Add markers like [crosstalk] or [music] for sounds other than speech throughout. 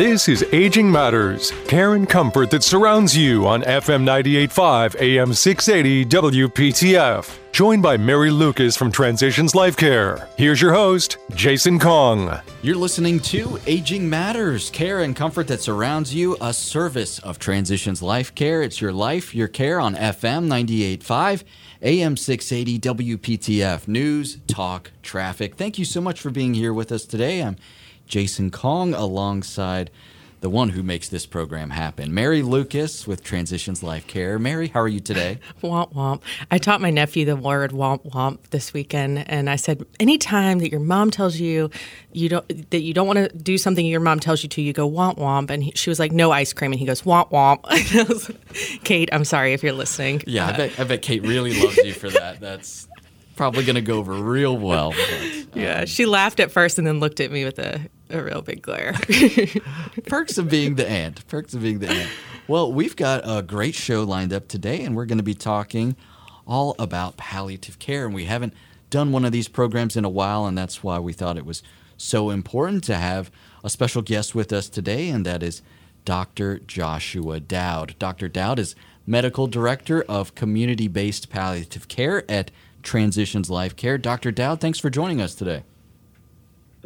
This is Aging Matters, care and comfort that surrounds you on FM 98.5 AM 680 WPTF. Joined by Mary Lucas from Transitions LifeCare. Here's your host, Jason Kong. You're listening to Aging Matters, care and comfort that surrounds you, a service of Transitions LifeCare. It's your life, your care on FM 98.5, AM 680 WPTF. News, talk, traffic. Thank you so much for being here with us today. I'm Jason Kong alongside the one who makes this program happen, Mary Lucas with Transitions LifeCare. Mary, how are you today? [laughs] womp womp. I taught my nephew the word womp womp this weekend, and I said, anytime that your mom tells you you don't that you don't want to do something your mom tells you to, you go womp womp. And he, she was like, no ice cream, and he goes womp womp. [laughs] Kate, I'm sorry if you're listening. Yeah, I bet, I bet Kate really loves you for that. That's probably going to go over real well. But, [laughs] um, yeah, she laughed at first and then looked at me with a, a real big glare. [laughs] perks of being the ant. Perks of being the ant. Well, we've got a great show lined up today, and we're going to be talking all about palliative care. And we haven't done one of these programs in a while, and that's why we thought it was so important to have a special guest with us today, and that is Dr. Joshua Dowd. Dr. Dowd is medical director of community based palliative care at Transitions LifeCare. Dr. Dowd, thanks for joining us today.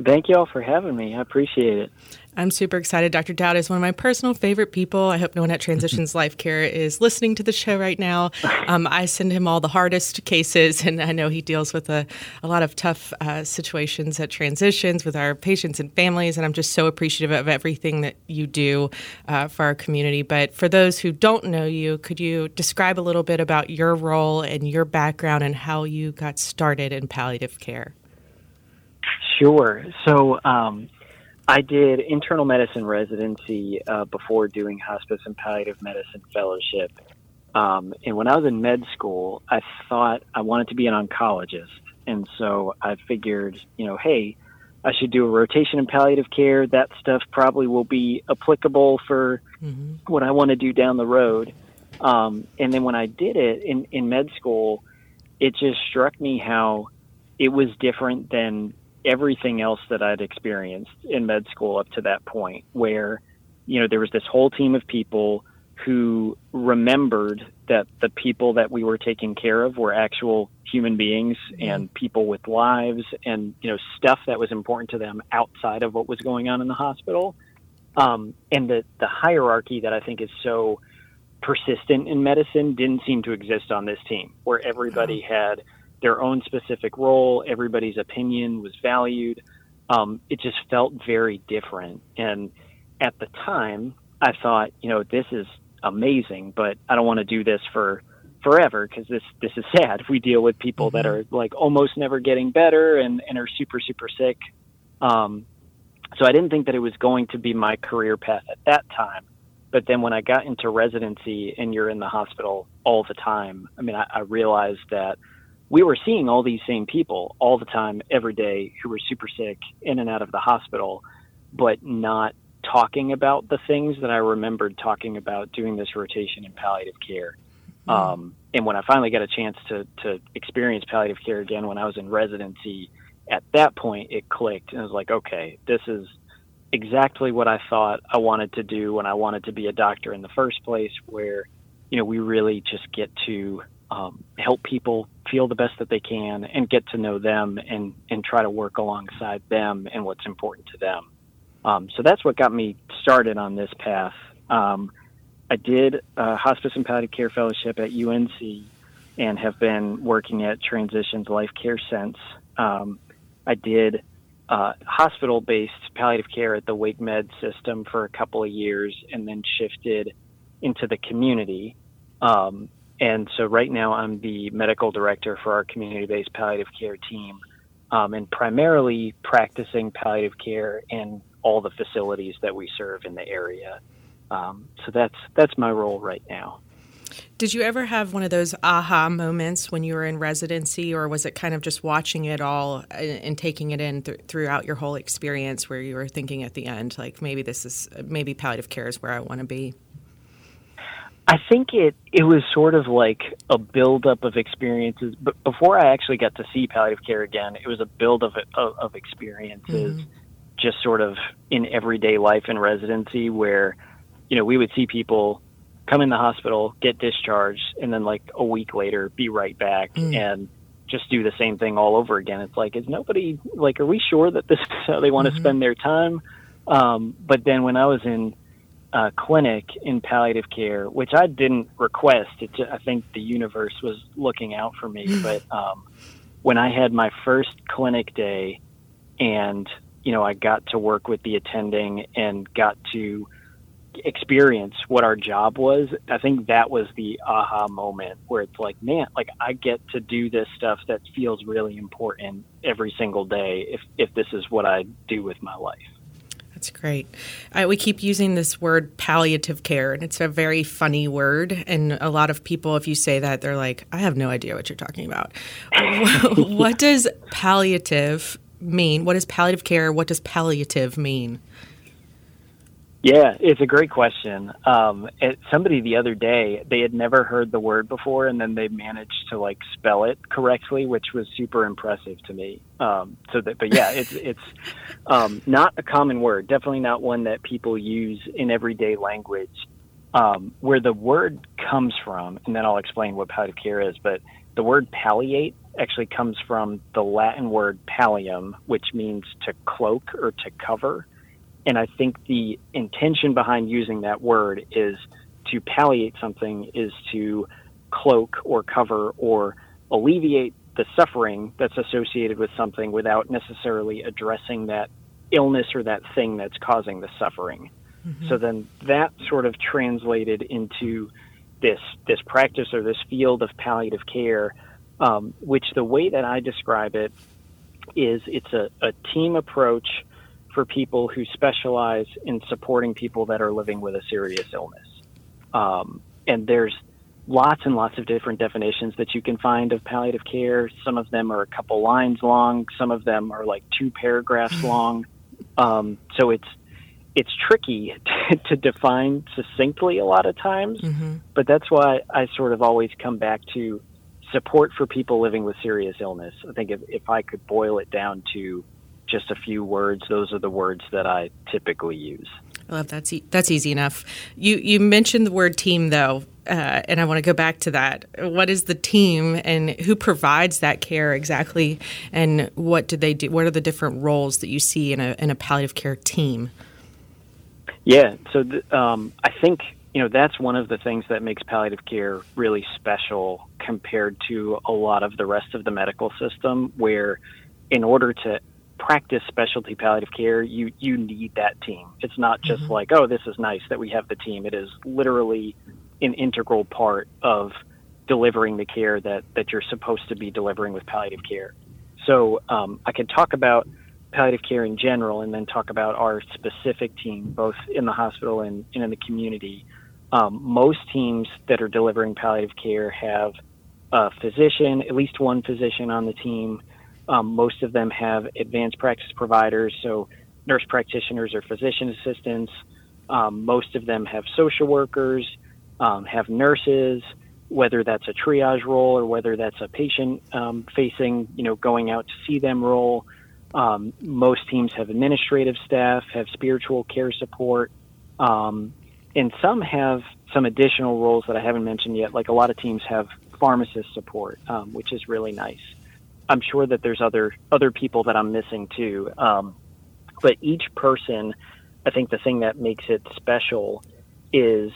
Thank you all for having me. I appreciate it. I'm super excited. Dr. Dowd is one of my personal favorite people. I hope no one at Transitions [laughs] Life Care is listening to the show right now. Um, I send him all the hardest cases, and I know he deals with a, a lot of tough uh, situations at Transitions with our patients and families. And I'm just so appreciative of everything that you do uh, for our community. But for those who don't know you, could you describe a little bit about your role and your background and how you got started in palliative care? Sure. So, um, I did internal medicine residency uh, before doing hospice and palliative medicine fellowship. Um, and when I was in med school, I thought I wanted to be an oncologist. And so I figured, you know, hey, I should do a rotation in palliative care. That stuff probably will be applicable for mm-hmm. what I want to do down the road. Um, and then when I did it in, in med school, it just struck me how it was different than everything else that I'd experienced in med school up to that point, where, you know, there was this whole team of people who remembered that the people that we were taking care of were actual human beings mm-hmm. and people with lives and, you know, stuff that was important to them outside of what was going on in the hospital. Um, and the, the hierarchy that I think is so persistent in medicine didn't seem to exist on this team, where everybody had their own specific role. Everybody's opinion was valued. Um, it just felt very different. And at the time, I thought, you know, this is amazing, but I don't want to do this for forever because this this is [laughs] sad. We deal with people mm-hmm. that are like almost never getting better and and are super super sick. Um, so I didn't think that it was going to be my career path at that time. But then when I got into residency and you're in the hospital all the time, I mean, I, I realized that we were seeing all these same people all the time, every day, who were super sick, in and out of the hospital, but not talking about the things that I remembered talking about doing this rotation in palliative care. Mm-hmm. Um, and when I finally got a chance to, to experience palliative care again when I was in residency, at that point it clicked and I was like, okay, this is exactly what I thought I wanted to do when I wanted to be a doctor in the first place, where, you know, we really just get to um, help people feel the best that they can and get to know them and, and try to work alongside them and what's important to them. Um, so that's what got me started on this path. Um, I did a hospice and palliative care fellowship at UNC and have been working at Transitions Life Care since. Um, I did uh, hospital based palliative care at the WakeMed system for a couple of years and then shifted into the community. Um, and so right now I'm the medical director for our community based palliative care team um, and primarily practicing palliative care in all the facilities that we serve in the area. Um, so that's that's my role right now. Did you ever have one of those aha moments when you were in residency, or was it kind of just watching it all and, taking it in th- throughout your whole experience, where you were thinking at the end, like maybe this is maybe palliative care is where I want to be? I think it it was sort of like a buildup of experiences. But before I actually got to see palliative care again, it was a build of of, of experiences. Mm-hmm. just sort of in everyday life and residency where, you know, we would see people come in the hospital, get discharged, and then like a week later be right back mm. and just do the same thing all over again. It's like, is nobody like, are we sure that this is how they want to mm-hmm. spend their time? Um, but then when I was in uh, clinic in palliative care, which I didn't request, it I think the universe was looking out for me. but um, when I had my first clinic day, and you know, I got to work with the attending and got to experience what our job was, I think that was the aha moment where it's like, man, like I get to do this stuff that feels really important every single day if if this is what I do with my life. That's great. We keep using this word palliative care, and it's a very funny word. And a lot of people, if you say that, they're like, I have no idea what you're talking about. [laughs] what does palliative mean? What does palliative care? What does palliative mean? Yeah, it's a great question. Um, somebody the other day, they had never heard the word before, and then they managed to like spell it correctly, which was super impressive to me. Um, so that, but yeah, it's [laughs] it's um, not a common word. Definitely not one that people use in everyday language. Um, where the word comes from, and then I'll explain what palliative care is. But the word palliate actually comes from the Latin word pallium, which means to cloak or to cover. And I think the intention behind using that word is to palliate something, is to cloak or cover or alleviate the suffering that's associated with something without necessarily addressing that illness or that thing that's causing the suffering. Mm-hmm. So then that sort of translated into this this practice or this field of palliative care, um, which the way that I describe it is it's a, a team approach for people who specialize in supporting people that are living with a serious illness. Um, and there's lots and lots of different definitions that you can find of palliative care. Some of them are a couple lines long. Some of them are like two paragraphs [laughs] long. Um, so it's it's tricky to, [laughs] to, define succinctly a lot of times. Mm-hmm. But that's why I sort of always come back to support for people living with serious illness. I think if, if I could boil it down to just a few words. Those are the words that I typically use. I love that's e- that's easy enough. You you mentioned the word team though, uh, and I want to go back to that. What is the team, and who provides that care exactly, and what do they do? What are the different roles that you see in a in a palliative care team? Yeah, so the, um, I think you know that's one of the things that makes palliative care really special compared to a lot of the rest of the medical system, where in order to practice specialty palliative care, you you need that team. It's not just mm-hmm. like, oh, this is nice that we have the team. It is literally an integral part of delivering the care that that you're supposed to be delivering with palliative care. So um, I can talk about palliative care in general, and then talk about our specific team, both in the hospital and, and in the community. Um, most teams that are delivering palliative care have a physician, at least one physician on the team um, most of them have advanced practice providers, so nurse practitioners or physician assistants. Um, most of them have social workers, um, have nurses, whether that's a triage role or whether that's a patient um, facing, you know, going out to see them role. Um, most teams have administrative staff, have spiritual care support, um, and some have some additional roles that I haven't mentioned yet. Like a lot of teams have pharmacist support, which is really nice. I'm sure that there's other other people that I'm missing too. Um, but each person, I think the thing that makes it special is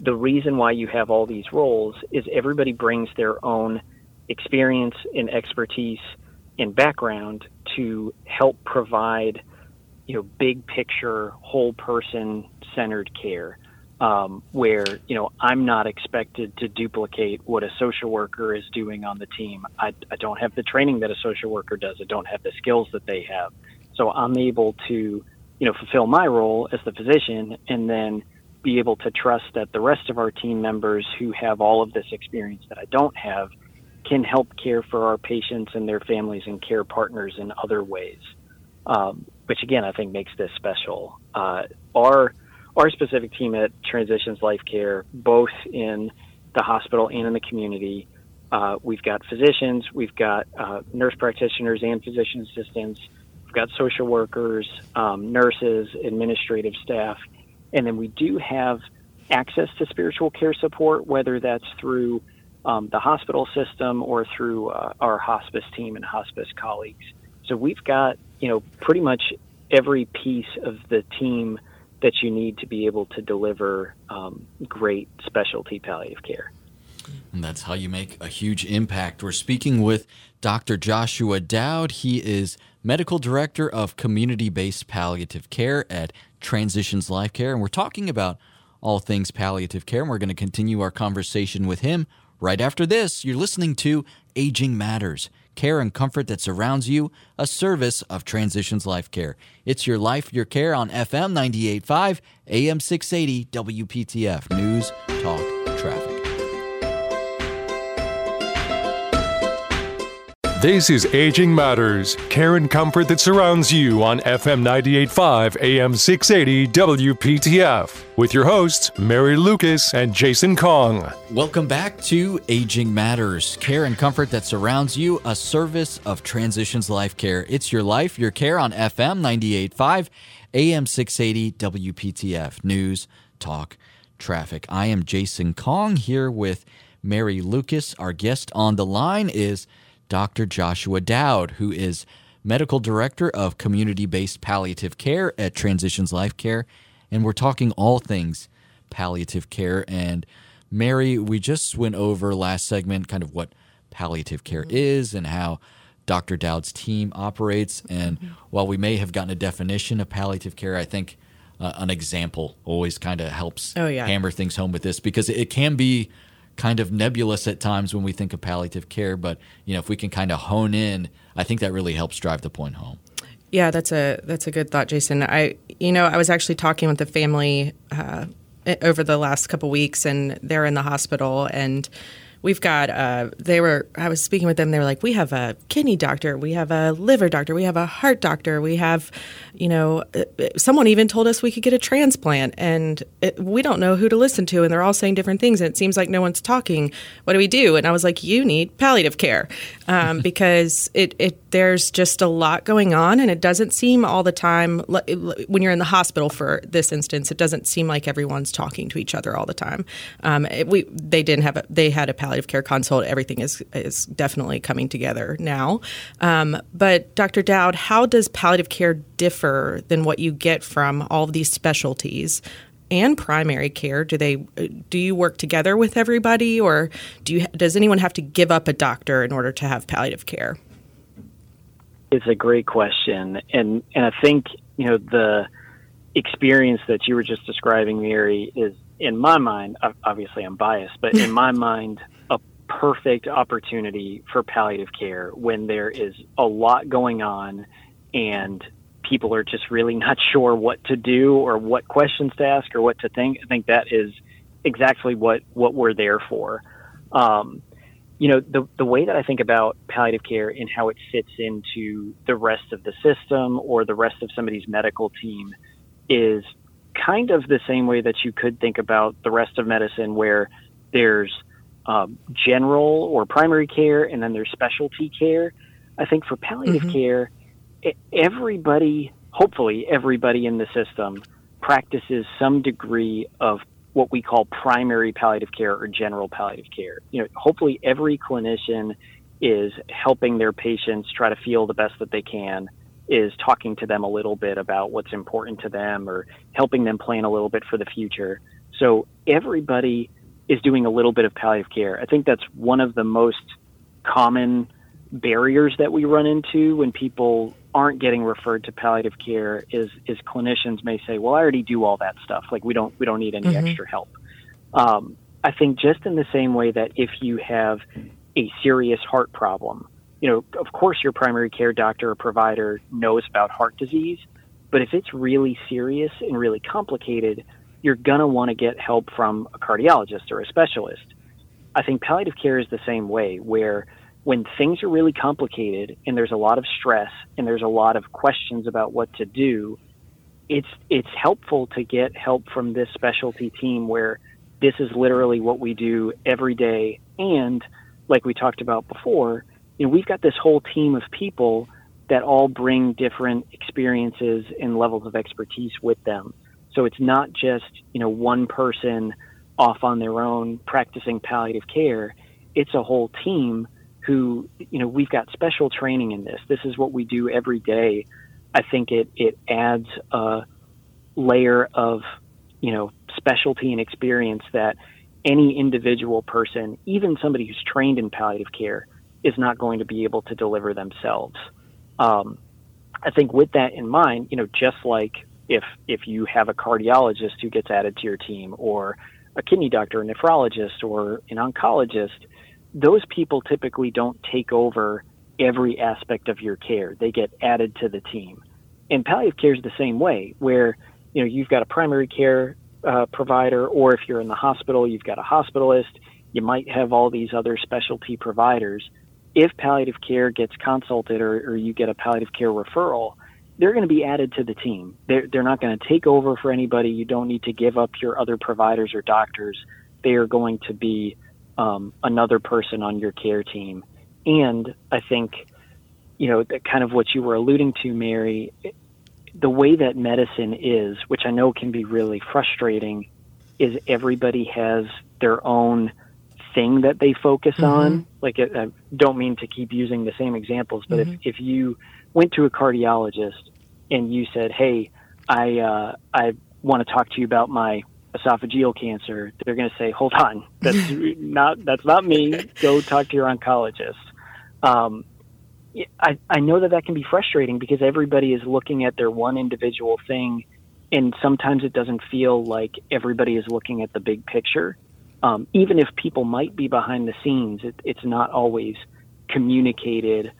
the reason why you have all these roles is everybody brings their own experience and expertise and background to help provide you know big picture whole person centered care um, where you know I'm not expected to duplicate what a social worker is doing on the team. I, I don't have the training that a social worker does. I don't have the skills that they have. So I'm able to you know fulfill my role as the physician, and then be able to trust that the rest of our team members who have all of this experience that I don't have can help care for our patients and their families and care partners in other ways. Um, which again I think makes this special. Uh, our our specific team at Transitions Life Care, both in the hospital and in the community, uh, we've got physicians, we've got uh, nurse practitioners and physician assistants, we've got social workers, um, nurses, administrative staff, and then we do have access to spiritual care support, whether that's through um, the hospital system or through uh, our hospice team and hospice colleagues. So we've got, you know, pretty much every piece of the team that you need to be able to deliver um, great specialty palliative care. And that's how you make a huge impact. We're speaking with Dr. Joshua Dowd. He is Medical Director of Community Based Palliative Care at Transitions LifeCare. And we're talking about all things palliative care. And we're going to continue our conversation with him right after this. You're listening to Aging Matters care and comfort that surrounds you, a service of Transitions LifeCare. It's your life, your care on FM 98.5, AM 680, WPTF News, Talk, This is Aging Matters, care and comfort that surrounds you on FM 98.5 AM 680 WPTF with your hosts, Mary Lucas and Jason Kong. Welcome back to Aging Matters, care and comfort that surrounds you, a service of Transitions LifeCare. It's your life, your care on FM 98.5 AM 680 WPTF News, Talk, Traffic. I am Jason Kong here with Mary Lucas. Our guest on the line is Dr. Joshua Dowd, who is Medical Director of Community Based Palliative Care at Transitions LifeCare. And we're talking all things palliative care. And Mary, we just went over last segment kind of what palliative care is and how Dr. Dowd's team operates. And while we may have gotten a definition of palliative care, I think uh, an example always kind of helps Oh, yeah. hammer things home with this because it can be kind of nebulous at times when we think of palliative care. But you know, if we can kind of hone in, I think that really helps drive the point home. Yeah, that's a that's a good thought, Jason. I you know I was actually talking with the family uh, over the last couple weeks, and they're in the hospital, and we've got uh, they were I was speaking with them. They were like, we have a kidney doctor, we have a liver doctor, we have a heart doctor, we have, you know, uh, someone even told us we could get a transplant, and it, we don't know who to listen to, and they're all saying different things, and it seems like no one's talking. What do we do? And I was like, you need palliative care um, [laughs] because it it there's just a lot going on, and it doesn't seem all the time when you're in the hospital. For this instance, it doesn't seem like everyone's talking to each other all the time. Um, it, we they didn't have a, they had a palliative care consult. Everything is is definitely coming together now. Um, but Dr. Dowd, how does palliative care differ than what you get from all of these specialties? and primary care do they do you work together with everybody or do you does anyone have to give up a doctor in order to have palliative care It's a great question, and and I think you know the experience that you were just describing, Mary, is in my mind. Obviously, I'm biased, but in my [laughs] mind, perfect opportunity for palliative care when there is a lot going on, and people are just really [laughs] not sure what to do or what questions to ask or what to think. I think that is exactly what what we're there for. Um, you know, the, the way that I think about palliative care and how it fits into the rest of the system or the rest of somebody's medical team is kind of the same way that you could think about the rest of medicine, where there's um, general or primary care and then there's specialty care. I think for palliative care, e- everybody, hopefully, everybody in the system practices some degree of what we call primary palliative care or general palliative care. You know, hopefully every clinician is helping their patients try to feel the best that they can, is talking to them a little bit about what's important to them or helping them plan a little bit for the future. So everybody is doing a little bit of palliative care. I think that's one of the most common barriers that we run into when people aren't getting referred to palliative care is is clinicians may say, "Well, I already do all that stuff. Like we don't we don't need any extra help." Um, I think just in the same way that if you have a serious heart problem, you know, of course your primary care doctor or provider knows about heart disease, but if it's really serious and really complicated, you're going to want to get help from a cardiologist or a specialist. I think palliative care is the same way, where when things are really complicated and there's a lot of stress and there's a lot of questions about what to do, it's it's helpful to get help from this specialty team where this is literally what we do every day and like we talked about before, you know, we've got this whole team of people that all bring different experiences and levels of expertise with them. So it's not just, you know, one person off on their own practicing palliative care. It's a whole team who, you know, we've got special training in this. This is what we do every day. I think it, it adds a layer of, you know, specialty and experience that any individual person, even somebody who's trained in palliative care, is not going to be able to deliver themselves. Um, I think with that in mind, you know, just like if if you have a cardiologist who gets added to your team, or a kidney doctor, a nephrologist, or an oncologist, those people typically don't take over every aspect of your care. They get added to the team. And palliative care is the same way, where you know you've got a primary care uh, provider, or if you're in the hospital, you've got a hospitalist. You might have all these other specialty providers. If palliative care gets consulted or, or you get a palliative care referral, they're going to be added to the team. They're, they're not going to take over for anybody. You don't need to give up your other providers or doctors. They are going to be um, another person on your care team. And I think, you know, kind of what you were alluding to, Mary, the way that medicine is, which I know can be really frustrating, is everybody has their own thing that they focus mm-hmm. on. Like, I don't mean to keep using the same examples, but mm-hmm. if, if you went to a cardiologist and you said, "Hey, I uh, I want to talk to you about my esophageal cancer," they're going to say, "Hold on, [laughs] that's not that's not me. Go talk to your oncologist." Um, I, I know that that can be frustrating because everybody is looking at their one individual thing, and sometimes it doesn't feel like everybody is looking at the big picture. Um, even if people might be behind the scenes, it, it's not always communicated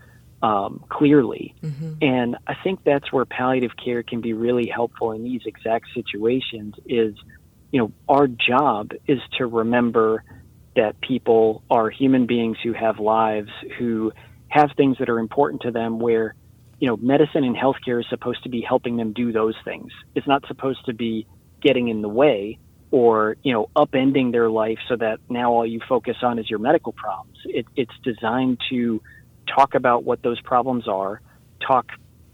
um, clearly. Mm-hmm. And I think that's where palliative care can be really helpful in these exact situations. Is you know our job is to remember that people are human beings who have lives who have things that are important to them where you know medicine and healthcare is supposed to be helping them do those things it's not supposed to be getting in the way or you know upending their life so that now all you focus on is your medical problems it, it's designed to talk about what those problems are talk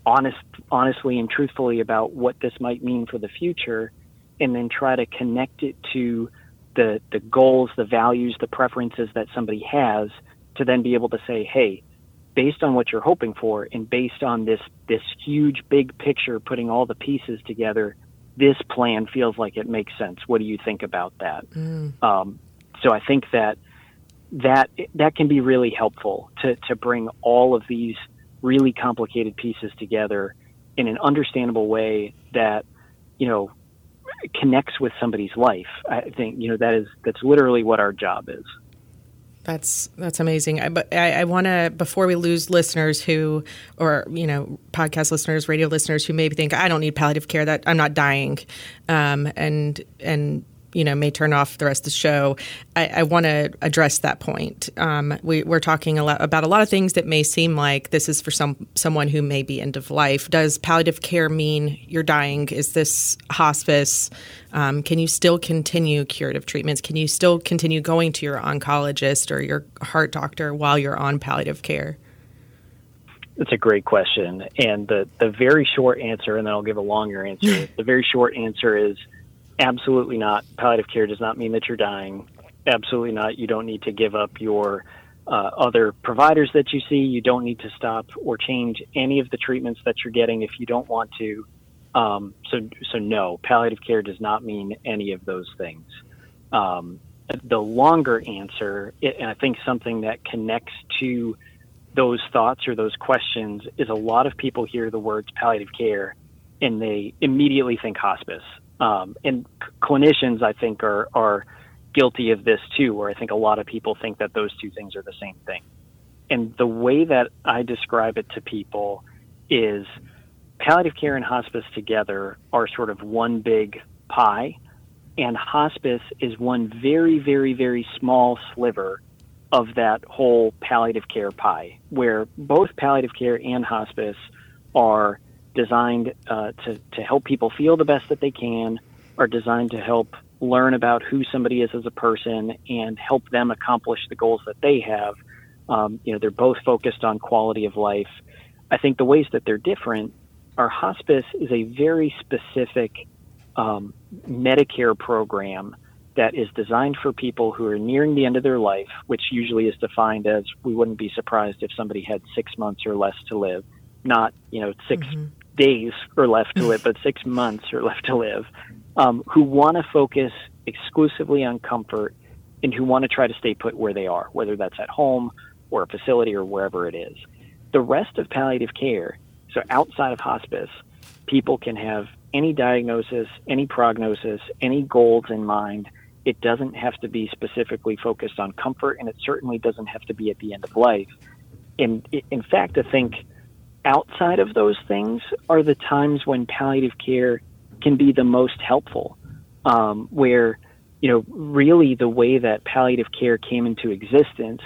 honest honestly and truthfully about what this might mean for the future and then try to connect it to the the goals the values the preferences that somebody has to then be able to say hey based on what you're hoping for and based on this this huge big picture putting all the pieces together this plan feels like it makes sense what do you think about that mm. um, so i think that that that can be really helpful to to bring all of these really complicated pieces together in an understandable way that you know connects with somebody's life i think you know that is that's literally what our job is that's that's amazing. I, but I, I want to before we lose listeners who, or you know, podcast listeners, radio listeners who maybe think I don't need palliative care, that I'm not dying, um, and and you know may turn off the rest of the show. I, I want to address that point. Um, we, are talking a lot about a lot of things that may seem like this is for some someone who may be end of life. Does palliative care mean you're dying? Is this hospice? Um, can you still continue curative treatments? Can you still continue going to your oncologist or your heart doctor while you're on palliative care? That's a great question. And the, the very short answer, and then I'll give a longer answer. [laughs] the very short answer is Absolutely not. Palliative care does not mean that you're dying. Absolutely not. You don't need to give up your uh, other providers that you see. You don't need to stop or change any of the treatments that you're getting if you don't want to. Um, so, so no, palliative care does not mean any of those things. Um, the longer answer, and I think something that connects to those thoughts or those questions, is a lot of people hear the words palliative care and they immediately think hospice. Um, and clinicians, I think, are, are guilty of this too, where I think a lot of people think that those two things are the same thing. And the way that I describe it to people is palliative care and hospice together are sort of one big pie, and hospice is one very, very, very small sliver of that whole palliative care pie, where both palliative care and hospice are designed uh, to, to help people feel the best that they can, are designed to help learn about who somebody is as a person and help them accomplish the goals that they have. Um, you know, they're both focused on quality of life. I think the ways that they're different are hospice is a very specific um, Medicare program that is designed for people who are nearing the end of their life, which usually is defined as we wouldn't be surprised if somebody had six months or less to live, not you know 6 mm-hmm. Days are left to live, but six [laughs] months are left to live, um, who want to focus exclusively on comfort and who want to try to stay put where they are, whether that's at home or a facility or wherever it is. The rest of palliative care, so outside of hospice, people can have any diagnosis, any prognosis, any goals in mind. It doesn't have to be specifically focused on comfort, and it certainly doesn't have to be at the end of life. And in fact, I think outside of those things are the times when palliative care can be the most helpful, um, where you know really the way that palliative care came into existence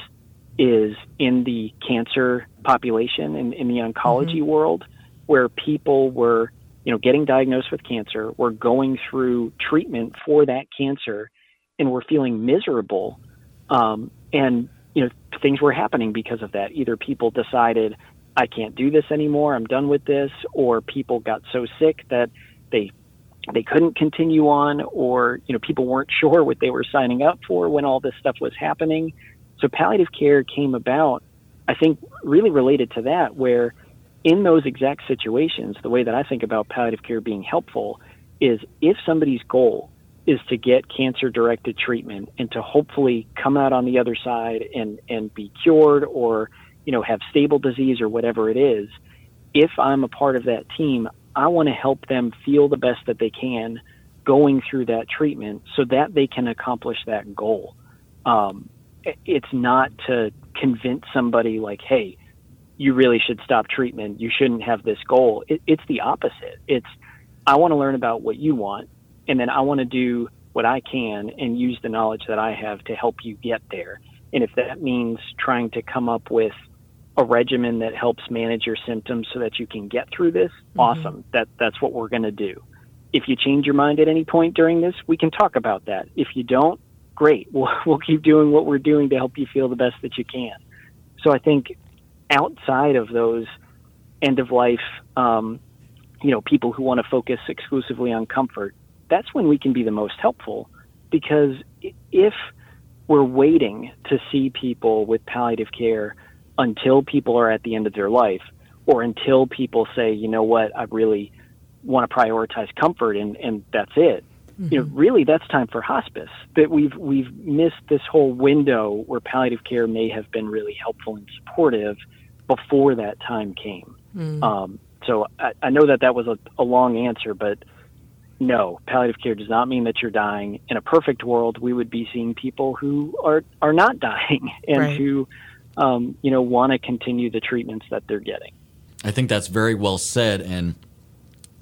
is in the cancer population and in, in the oncology mm-hmm. world, where people were you know, getting diagnosed with cancer, we're going through treatment for that cancer, and we're feeling miserable. Um, and you know, things were happening because of that. Either people decided, I can't do this anymore, I'm done with this, or people got so sick that they they couldn't continue on, or you know, people weren't [laughs] sure what they were signing up for when all this stuff was happening. So palliative care came about, I think, really related to that, where in those exact situations, the way that I think about palliative care being helpful is if somebody's goal is to get cancer directed treatment and to hopefully come out on the other side and, and be cured or, you know, have stable disease or whatever it is, if I'm a part of that team, I want to help them feel the best that they can going through that treatment so that they can accomplish that goal. Um, it's not to convince somebody like, hey, you really should stop treatment. You shouldn't have this goal. It, it's the opposite. It's I want to learn about what you want, and then I want to do what I can and use the knowledge that I have to help you get there. And if that means trying to come up with a regimen that helps manage your symptoms so that you can get through this, mm-hmm. awesome. That that's what we're going to do. If you change your mind at any point during this, we can talk about that. If you don't, great. [laughs] We'll we'll keep doing what we're doing to help you feel the best that you can. So I think outside of those end of life, um, you know, people who want to focus exclusively on comfort, that's when we can be the most helpful because if we're waiting to see people with palliative care until people are at the end of their life or until people say, you know what, I really want to prioritize comfort and, and that's it. Mm-hmm. You know, mm-hmm. really that's time for hospice. That we've we've missed this whole window where palliative care may have been really helpful and supportive before that time came. Mm. Um, so I, I, know that that was a, a, long answer, but no, palliative care does not mean that you're dying. In a perfect world, we would be seeing people who are are not dying [laughs] and right. who, um, you know, want to continue the treatments that they're getting. I think that's very well said, and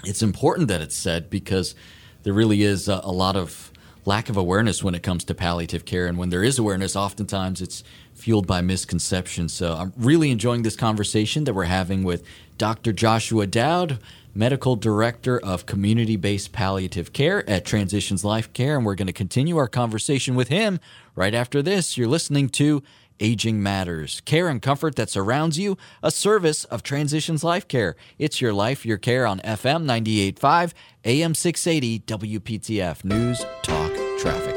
it's important that it's said because there really is a, a lot of lack of awareness when it comes to palliative care. And when there is awareness, oftentimes it's fueled by misconceptions. So I'm really enjoying this conversation that we're having with Dr. Joshua Dowd, Medical Director of Community Based Palliative Care at Transitions LifeCare. And we're going to continue our conversation with him right after this. You're listening to Aging Matters, care and comfort that surrounds you, a service of Transitions LifeCare. It's your life, your care on FM 98.5, AM 680, WPTF News, Talk, Traffic.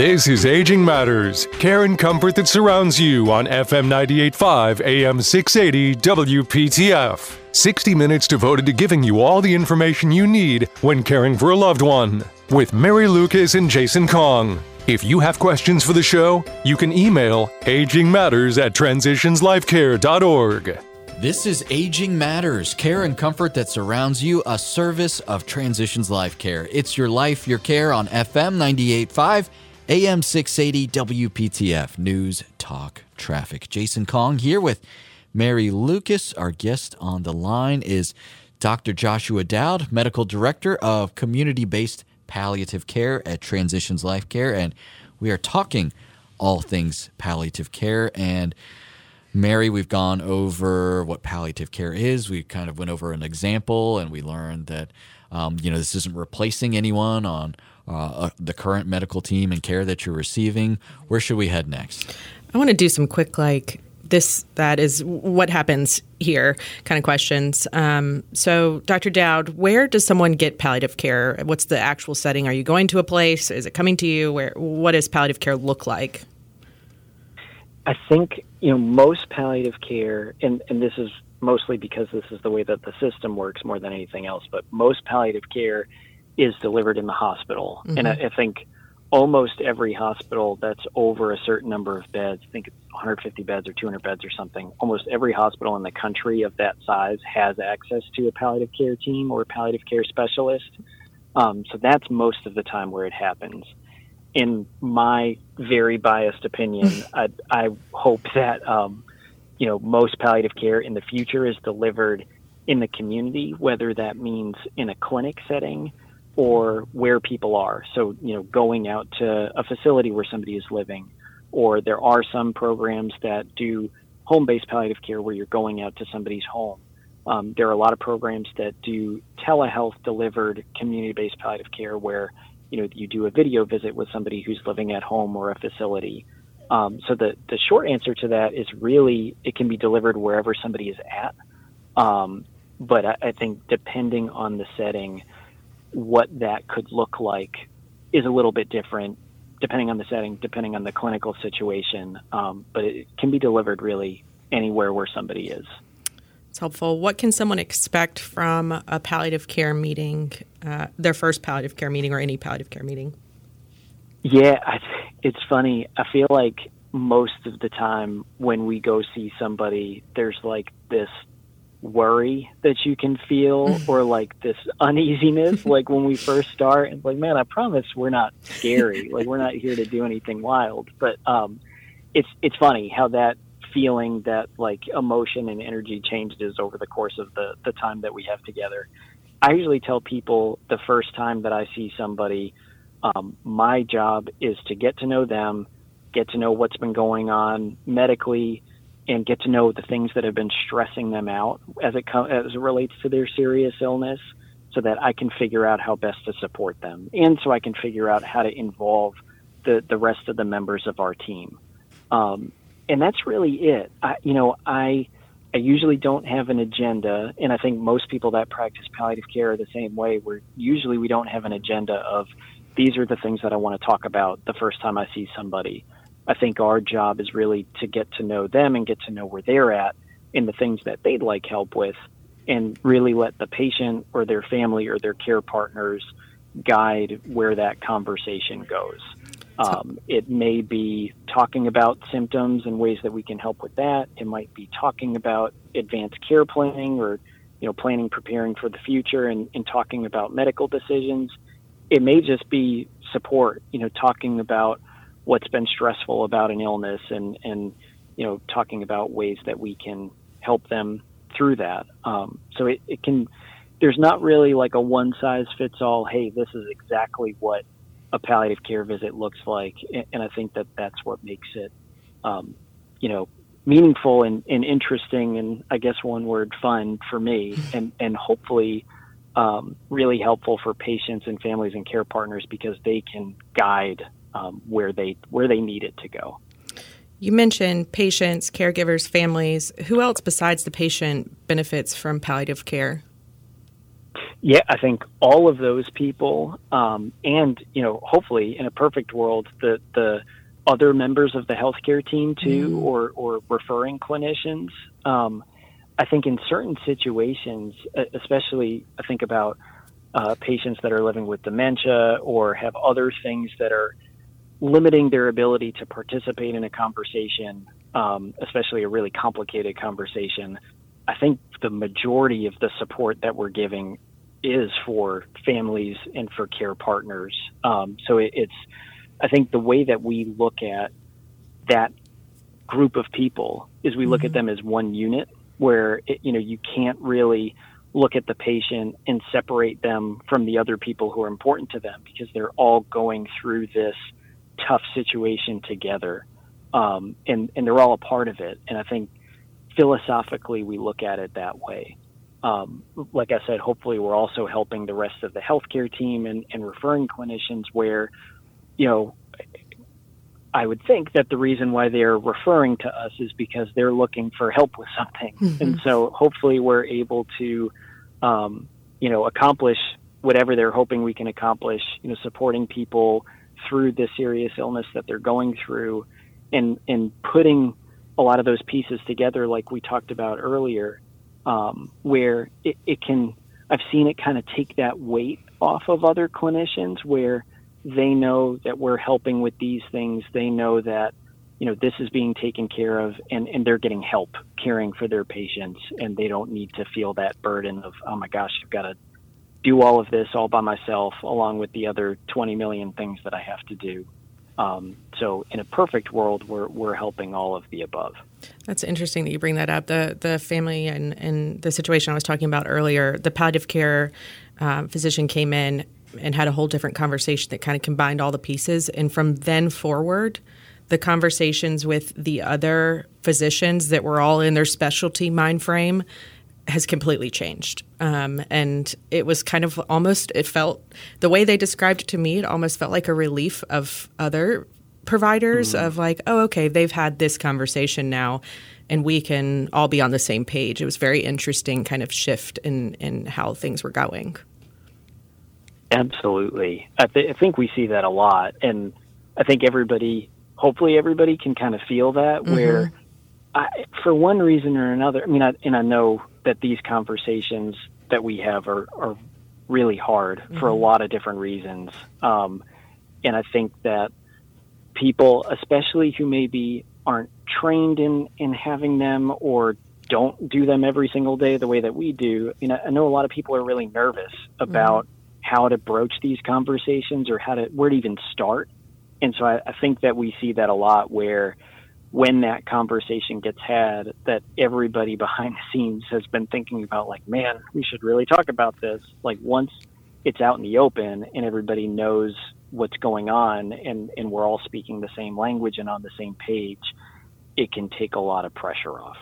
This is Aging Matters, care and comfort that surrounds you on FM 98.5, AM 680, WPTF. 60 minutes devoted to giving you all the information you need when caring for a loved one with Mary Lucas and Jason Kong. If you have questions for the show, you can email agingmatters at transitionslifecare.org. This is Aging Matters, care and comfort that surrounds you, a service of Transitions LifeCare. It's your life, your care on FM 98.5, AM 680, WPTF, News, Talk, Traffic. Jason Kong here with Mary Lucas. Our guest on the line is Dr. Joshua Dowd, Medical Director of Community Based palliative care at Transitions LifeCare, and we are talking all things palliative care. And Mary, we've gone over what palliative care is. We kind of went over an example, and we learned that um, you know this isn't replacing anyone on uh, uh, the current medical team and care that you're receiving. Where should we head next? I want to do some quick, like, this, that is what happens here kind of questions. Um, so, Dr. Dowd, where does someone get palliative care? What's the actual setting? Are you going to a place? Is it coming to you? Where? What does palliative care look like? I think you know most palliative care, and and this is mostly because this is the way that the system works more than anything else. But most palliative care is delivered in the hospital, mm-hmm. and I, I think almost every hospital that's over a certain number of beds, I think it's 150 beds or 200 beds or something, almost every hospital in the country of that size has access to a palliative care team or a palliative care specialist. Um, so that's most of the time where it happens. In my very biased opinion, [laughs] I, I hope that um, you know most palliative care in the future is delivered in the community, whether that means in a clinic setting or where people are. So, you know, going out to a facility where somebody is living, or there are some programs that do home based palliative care where you're going out to somebody's home. Um, there are a lot of programs that do telehealth delivered community based palliative care where, you know, you do a video visit with somebody who's living at home or a facility. Um, so the, the short answer to that is really it can be delivered wherever somebody is at. Um, but I, I think depending on the setting, what that could look like is a little bit different depending on the setting, depending on the clinical situation. Um, but it can be delivered really anywhere where somebody is. It's helpful. What can someone expect from a palliative care meeting, uh, their first palliative care meeting or any palliative care meeting? Yeah, I, it's funny. I feel like most of the time when we go see somebody, there's like this worry that you can feel [laughs] or like this uneasiness [laughs] like when we first start and like man i promise we're not scary. [laughs] Like we're not here to do anything wild. But um it's it's funny how that feeling that like emotion and energy changes over the course of the the time that we have together. I usually tell people the first time that i see somebody um, my job is to get to know them get to know what's been going on medically and get to know the things that have been stressing them out as it com- as it relates to their serious illness so that I can figure out how best to support them and so I can figure out how to involve the, the rest of the members of our team. Um, and that's really it. I, you know, I, I usually don't have an agenda, and I think most people that practice palliative care are the same way. Where usually we don't have an agenda of these are the things that I want to talk about the first time I see somebody. I think our job is really to get to know them and get to know where they're at and the things that they'd like help with, and really let the patient or their family or their care partners guide where that conversation goes. Um, it may be talking about symptoms and ways that we can help with that. It might be talking about advanced care planning or, you know, planning, preparing for the future and, and talking about medical decisions. It may just be support, you know, talking about what's been stressful about an illness and and you know talking about ways that we can help them through that. Um, so it, it can there's not really like a one size fits all. Hey, this is exactly what a palliative care visit looks like, and I think that that's what makes it, um, you know, meaningful and, and interesting, and I guess one word fun for me, [laughs] and and hopefully um, really helpful for patients and families and care partners because they can guide um, where they where they need it to go. You mentioned patients, caregivers, families. Who else besides the patient benefits from palliative care? Yeah, I think all of those people, um, and you know, hopefully, in a perfect world, the the other members of the healthcare team too, mm. or or referring clinicians. Um, I think in certain situations, especially, I think about uh, patients that are living with dementia or have other things that are limiting their ability to participate in a conversation, um, especially a really complicated conversation, I think the majority of the support that we're giving is for families and for care partners. Um, so it, it's, I think the way that we look at that group of people is we look mm-hmm. at them as one unit where, it, you know, you can't really look at the patient and separate them from the other people who are important to them because they're all going through this tough situation together, um, and and they're all a part of it. And I think philosophically we look at it that way. Um, like I said, hopefully we're also helping the rest of the healthcare team and, and referring clinicians where, you know, I would think that the reason why they're referring to us is because they're looking for help with something. Mm-hmm. And so hopefully we're able to, um, you know, accomplish whatever they're hoping we can accomplish, you know, supporting people through this serious illness that they're going through and, and putting a lot of those pieces together, like we talked about earlier, um, where it, it can, I've seen it kind of take that weight off of other clinicians where they know that we're helping with these things. They know that, you know, this is being taken care of and, and they're getting help caring for their patients and they don't need to feel that burden of, oh my gosh, I've got to do all of this all by myself along with the other 20 million things that I have to do. Um, so in a perfect world, we're, we're helping all of the above. That's interesting that you bring that up. The the family and, and the situation I was talking about earlier, the palliative care um, physician came in and had a whole different conversation that kind of combined all the pieces. And from then forward, the conversations with the other physicians that were all in their specialty mind frame has completely changed. Um, and it was kind of almost, it felt, the way they described it to me, it almost felt like a relief of other providers mm. of like, oh, okay, they've had this conversation now and we can all be on the same page. It was very interesting kind of shift in, in how things were going. Absolutely. I, th- I think we see that a lot. And I think everybody, hopefully, everybody can kind of feel that mm-hmm. where, I, for one reason or another, I mean, I, and I know that these conversations that we have are, are really hard mm-hmm. for a mm-hmm. lot of different reasons. Um, and I think that people, especially who maybe aren't trained in, in having them or don't do them every single day the way that we do, I mean, I know a lot of people are really nervous about mm-hmm how to broach these conversations or how to where to even start. And so I, I think that we see that a lot where when that conversation gets had, that everybody behind the scenes has been thinking about like, man, we should really talk about this. Like once it's out in the open and everybody knows what's going on and, and we're all speaking the same language and on the same page, it can take a lot of pressure off.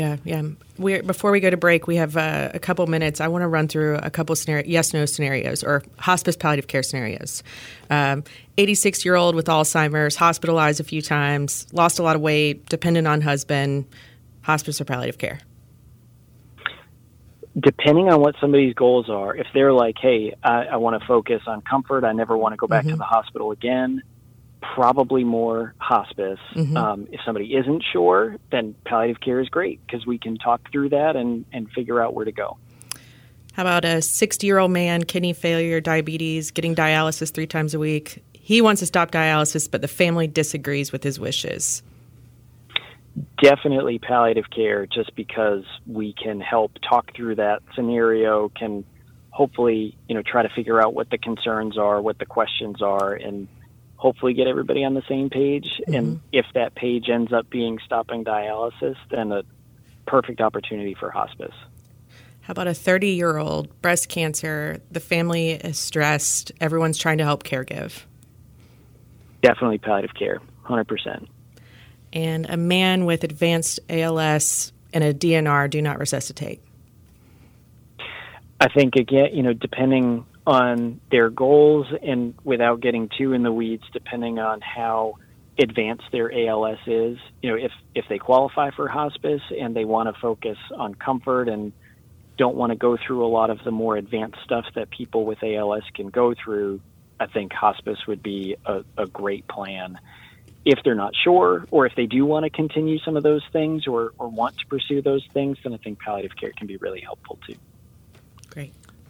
Yeah, yeah. we before we go to break, we have uh, a couple minutes. I want to run through a couple scenario, yes, no scenarios or hospice palliative care scenarios. 86 um, year old with Alzheimer's, hospitalized a few times, lost a lot of weight, dependent on husband, hospice or palliative care. Depending on what somebody's goals are, if they're like, hey, I, I want to focus on comfort, I never want to go back mm-hmm. to the hospital again, probably more hospice. Mm-hmm. Um, if somebody isn't sure, then palliative care is great because we can talk through that and, and figure out where to go. How about a 60 year old man, kidney failure, diabetes, getting dialysis three times a week? He wants to stop dialysis, but the family disagrees with his wishes. Definitely palliative care, just because we can help talk through that scenario, can hopefully, you know, try to figure out what the concerns are, what the questions are, and hopefully get everybody on the same page. Mm-hmm. And if that page ends up being stopping dialysis, then a perfect opportunity for hospice. How about a 30 year old breast cancer? The family is stressed. Everyone's trying to help caregive. Definitely palliative care, 100%. And a man with advanced ALS and a DNR do not resuscitate. I think again, you know, depending on their goals and without getting too in the weeds, depending on how advanced their ALS is. You know, if if they qualify for hospice and they want to focus on comfort and don't want to go through a lot of the more advanced stuff that people with ALS can go through, I think hospice would be a, a great plan. If they're not sure, or if they do want to continue some of those things or, or want to pursue those things, then I think palliative care can be really helpful too.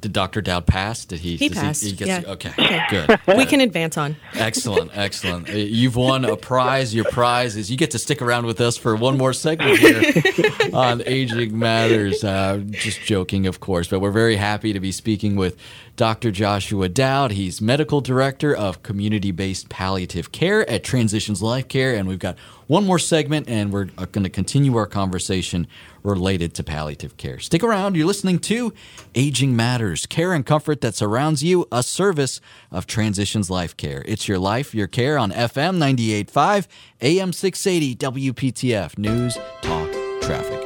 Did Dr. Dowd pass? Did he? He passed. He, he gets, yeah. Okay. okay. Good. [laughs] we can advance on. Excellent. [laughs] Excellent. Uh, you've won a prize. Your prize is you get to stick around with us for one more segment here [laughs] on Aging Matters. Uh, just joking, of course, but we're very happy to be speaking with Dr. Joshua Dowd. He's medical director of community based palliative care at Transitions LifeCare. And we've got one more segment, and we're uh, going to continue our conversation related to palliative care. Stick around. You're listening to Aging Matters Care and Comfort that surrounds you, a service of Transitions LifeCare. It's your life, your care on FM 98.5, AM 680, WPTF News, Talk, Traffic.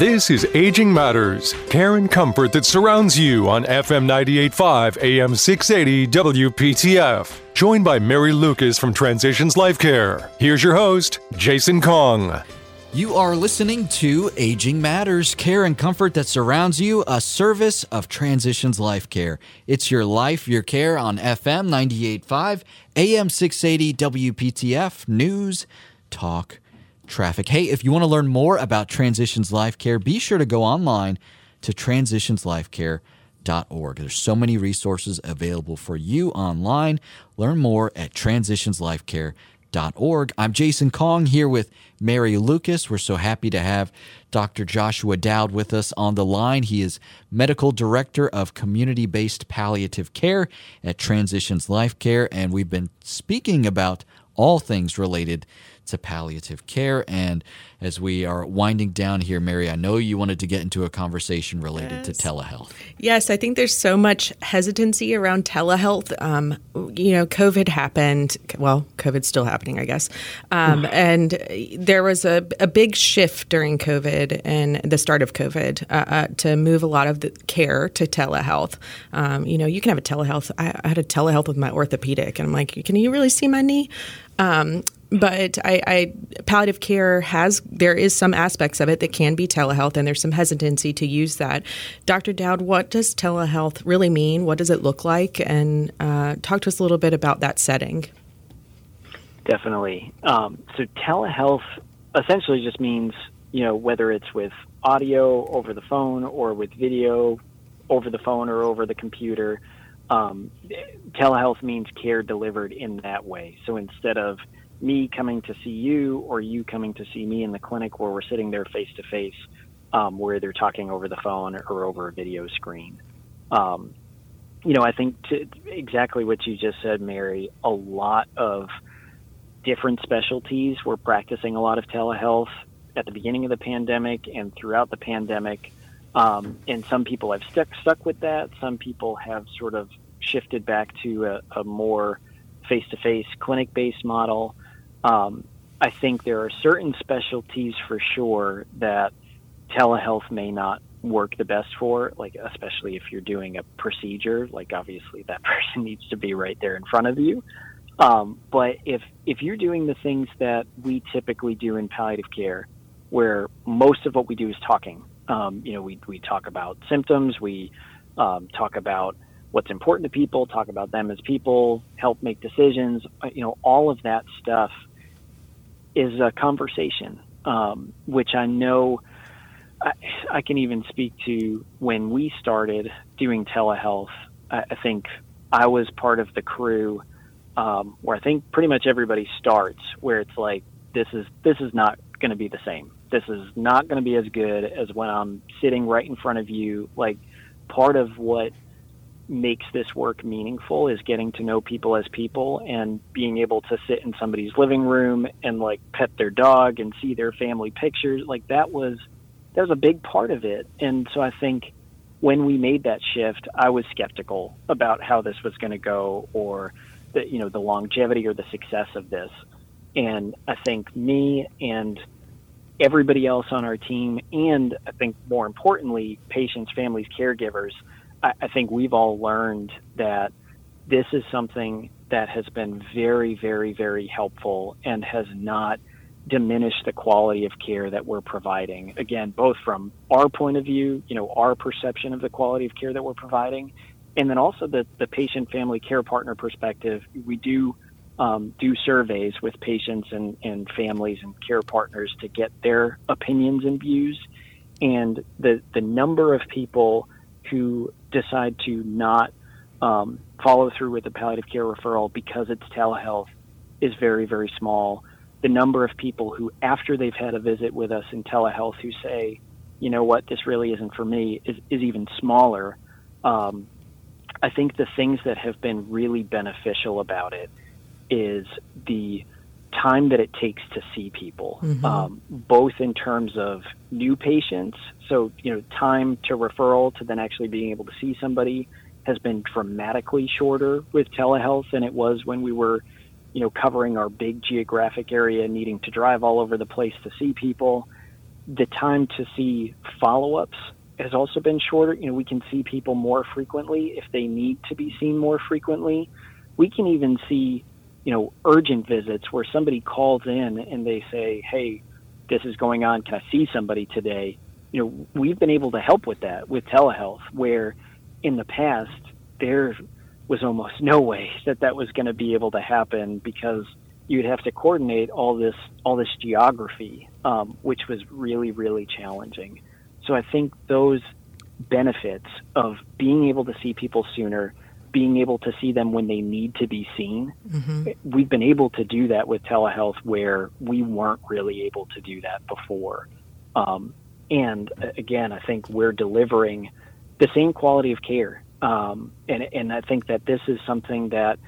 This is Aging Matters, care and comfort that surrounds you on FM 98.5 AM 680 WPTF. Joined by Mary Lucas from Transitions LifeCare. Here's your host, Jason Kong. You are listening to Aging Matters, care and comfort that surrounds you, a service of Transitions LifeCare. It's your life, your care on FM 98.5, AM 680 WPTF, news, talk, traffic. Hey, if you want to learn more about Transitions LifeCare, be sure to go online to transitionslifecare.org. There's so many resources available for you online. Learn more at transitionslifecare.org org. I'm Jason Kong here with Mary Lucas. We're so happy to have Dr. Joshua Dowd with us on the line. He is Medical Director of Community Based Palliative Care at Transitions LifeCare, and we've been speaking about all things related to palliative care. And as we are winding down here, Mary, I know you wanted to get into a conversation related yes. to telehealth. Yes, I think there's so much hesitancy around telehealth. Um, you know, COVID happened. Well, COVID's still happening, I guess. Um, and there was a, a big shift during COVID and the start of COVID uh, uh, to move a lot of the care to telehealth. Um, you know, you can have a telehealth. I, I, had a telehealth with my orthopedic, and I'm like, can you really see my knee? Um, but I, I, palliative care has there is some aspects of it that can be telehealth and there's some hesitancy to use that. Dr dowd what does telehealth really mean? What does it look like? And uh, talk to us a little bit about that setting. Definitely. Um, so telehealth essentially just means you know whether it's with audio over the phone or with video over the phone or over the computer um, telehealth means care delivered in that way. So instead of me coming to see you or you coming to see me in the clinic where we're sitting there face to face, where they're talking over the phone or over a video screen. Um, you know, I think to, exactly what you just said, Mary, a lot of different specialties were practicing a lot of telehealth at the beginning of the pandemic and throughout the pandemic. Um, and some people have stuck stuck with that. Some people have sort of shifted back to a, a more face to face clinic based model. Um, I think there are certain specialties for sure that telehealth may not work the best for, like especially if you're doing a procedure. Like obviously that [laughs] person needs to be right there in front of you. Um, but if if you're doing the things that we typically do in palliative care, where most of what we do is talking, um, you know, we we talk about symptoms, we um, talk about what's important to people, talk about them as people, help make decisions, uh, you know, all of that stuff is a conversation, um, which I know I, I, can even speak to when we started doing telehealth. I, I think I was part of the crew um, where I think pretty much everybody starts where it's like this is this is not going to be the same. This is not going to be as good as when I'm sitting right in front of you. Like part of what makes this work meaningful is getting to know people as people and being able to sit in somebody's living room and like pet their dog and see their family pictures. Like that was that was a big part of it. And so i think when we made that shift i was skeptical about how this was going to go or the you know the longevity or the success of this. And i think me and everybody else on our team and i think more importantly patients families caregivers I, I think we've all learned that this is something that has been very, very, very helpful and has not diminished the quality of care that we're providing. Again, both from our point of view, you know, our perception of the quality of care that we're providing, and then also the, the patient family care partner perspective. We do um, do surveys with patients and, and families and care partners to get their opinions and views. And the, the number of people who decide to not um, follow through with the palliative care referral because it's telehealth is very, very small. The number of people who, after they've had a visit with us in telehealth, who say, you know what, this really isn't for me, is, is even smaller. Um, I think the things that have been really beneficial about it is the time that it takes to see people, mm-hmm. um, both in terms of new patients. So, you know, time to referral to then actually being able to see somebody has been dramatically shorter with telehealth than it was when we were, you know, covering our big geographic area, needing to drive all over the place to see people. the time to see follow ups has also been shorter. You know, we can see people more frequently if they need to be seen more frequently. We can even see, you know, urgent visits where somebody calls in and they say, "Hey, this is going on. Can I see somebody today?" You know, we've been able to help with that with telehealth, where in the past there was almost no way [laughs] that that was going to be able to happen because you'd have to coordinate all this all this geography, um, which was really really challenging. So I think those benefits of being able to see people sooner, being able to see them when they need to be seen, mm-hmm. we've been able to do that with telehealth where we weren't really able to do that before. Um, and uh, again, I think we're delivering the same quality of care. Um, and, and I think that this is something that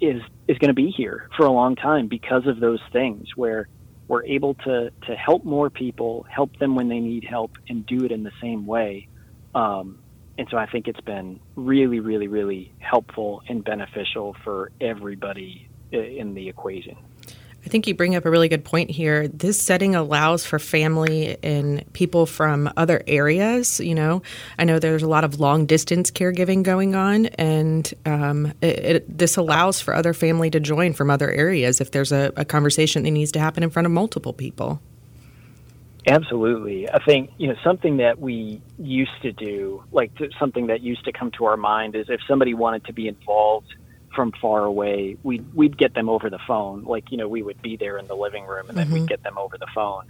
is is going to be here for a long time because of those things where we're able to to help more people, help them when they need help, and do it in the same way. Um, and so I think it's been really, really, really helpful and beneficial for everybody in the equation. I think you bring up a really good point here. This setting allows for family and people from other areas. You know, I know there's a lot of long distance caregiving going on, and um, it, it, this allows for other family to join from other areas if there's a, a conversation that needs to happen in front of multiple people. Absolutely. I think, you know, something that we used to do, like something that used to come to our mind is if somebody wanted to be involved from far away, we'd we'd get them over the phone. Like you know, we would be there in the living room, and then mm-hmm. we'd get them over the phone.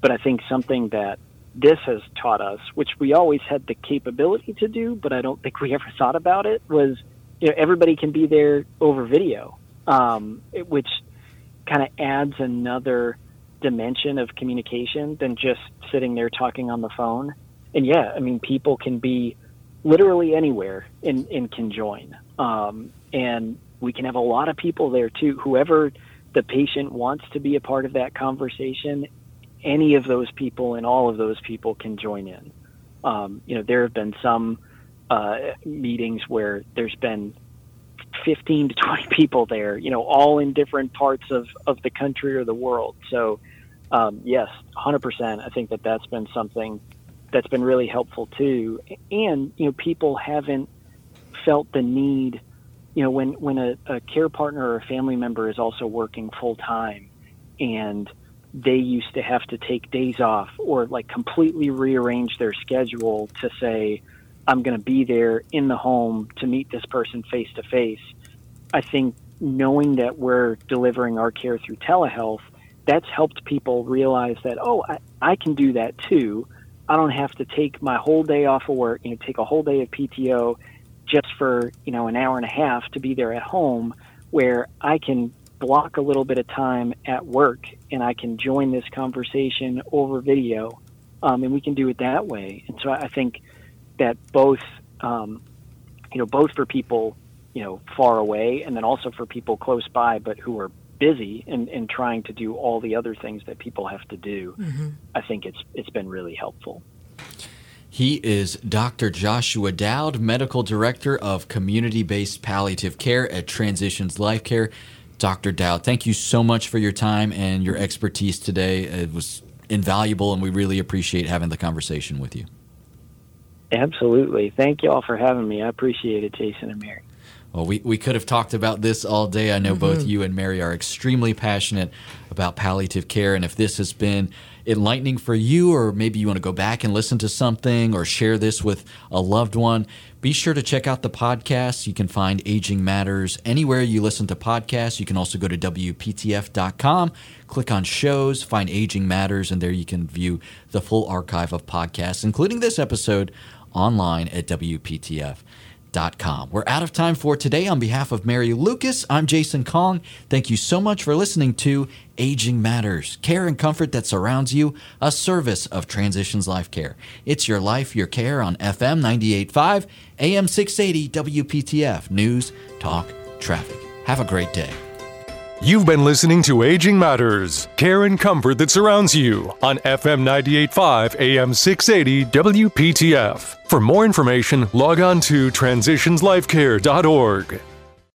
But I think something that this has taught us, which we always had the capability to do, but I don't think we ever thought about it, was you know everybody can be there over video, um, which kind of adds another dimension of communication than just sitting there talking on the phone. And yeah, I mean, people can be literally anywhere and, and can join. Um, and we can have a lot of people there too. Whoever the patient wants to be a part of that conversation, any of those people and all of those people can join in. Um, you know, there have been some uh, meetings where there's been 15 to 20 [laughs] people there, you know, all in different parts of, of the country or the world. So, um, yes, 100%. I think that that's been something that's been really helpful too. And, you know, people haven't felt the need you know, when when a, a care partner or a family member is also working full time, and they used to have to take days off or like completely rearrange their schedule to say, I'm going to be there in the home to meet this person face to face. I think knowing that we're delivering our care through telehealth, that's helped people realize that, oh, I, I can do that too. I don't have to take my whole day off of work, you know, take a whole day of PTO just for you know an hour and a half to be there at home where I can block a little bit of time at work and I can join this conversation over video um, and we can do it that way and so I think that both um, you know both for people you know far away and then also for people close by but who are busy and, and trying to do all the other things that people have to do mm-hmm. I think it's it's been really helpful. He is Dr. Joshua Dowd, Medical Director of Community Based Palliative Care at Transitions LifeCare. Dr. Dowd, thank you so much for your time and your expertise today. It was invaluable, and we really appreciate having the conversation with you. Absolutely. Thank you all for having me. I appreciate it, Jason and Mary. Well, we, we could have talked about this all day. I know mm-hmm. both you and Mary are extremely passionate about palliative care. And if this has been enlightening for you, or maybe you want to go back and listen to something or share this with a loved one, be sure to check out the podcast. You can find Aging Matters anywhere you listen to podcasts. You can also go to WPTF.com, click on shows, find Aging Matters, and there you can view the full archive of podcasts, including this episode, online at WPTF. We're out of time for today. On behalf of Mary Lucas, I'm Jason Kong. Thank you so much for listening to Aging Matters, care and comfort that surrounds you, a service of Transitions LifeCare. It's your life, your care on FM 98.5, AM 680, WPTF, News, Talk, Traffic. Have a great day. You've been listening to Aging Matters, care and comfort that surrounds you on FM 98.5 AM 680 WPTF. For more information, log on to transitionslifecare.org.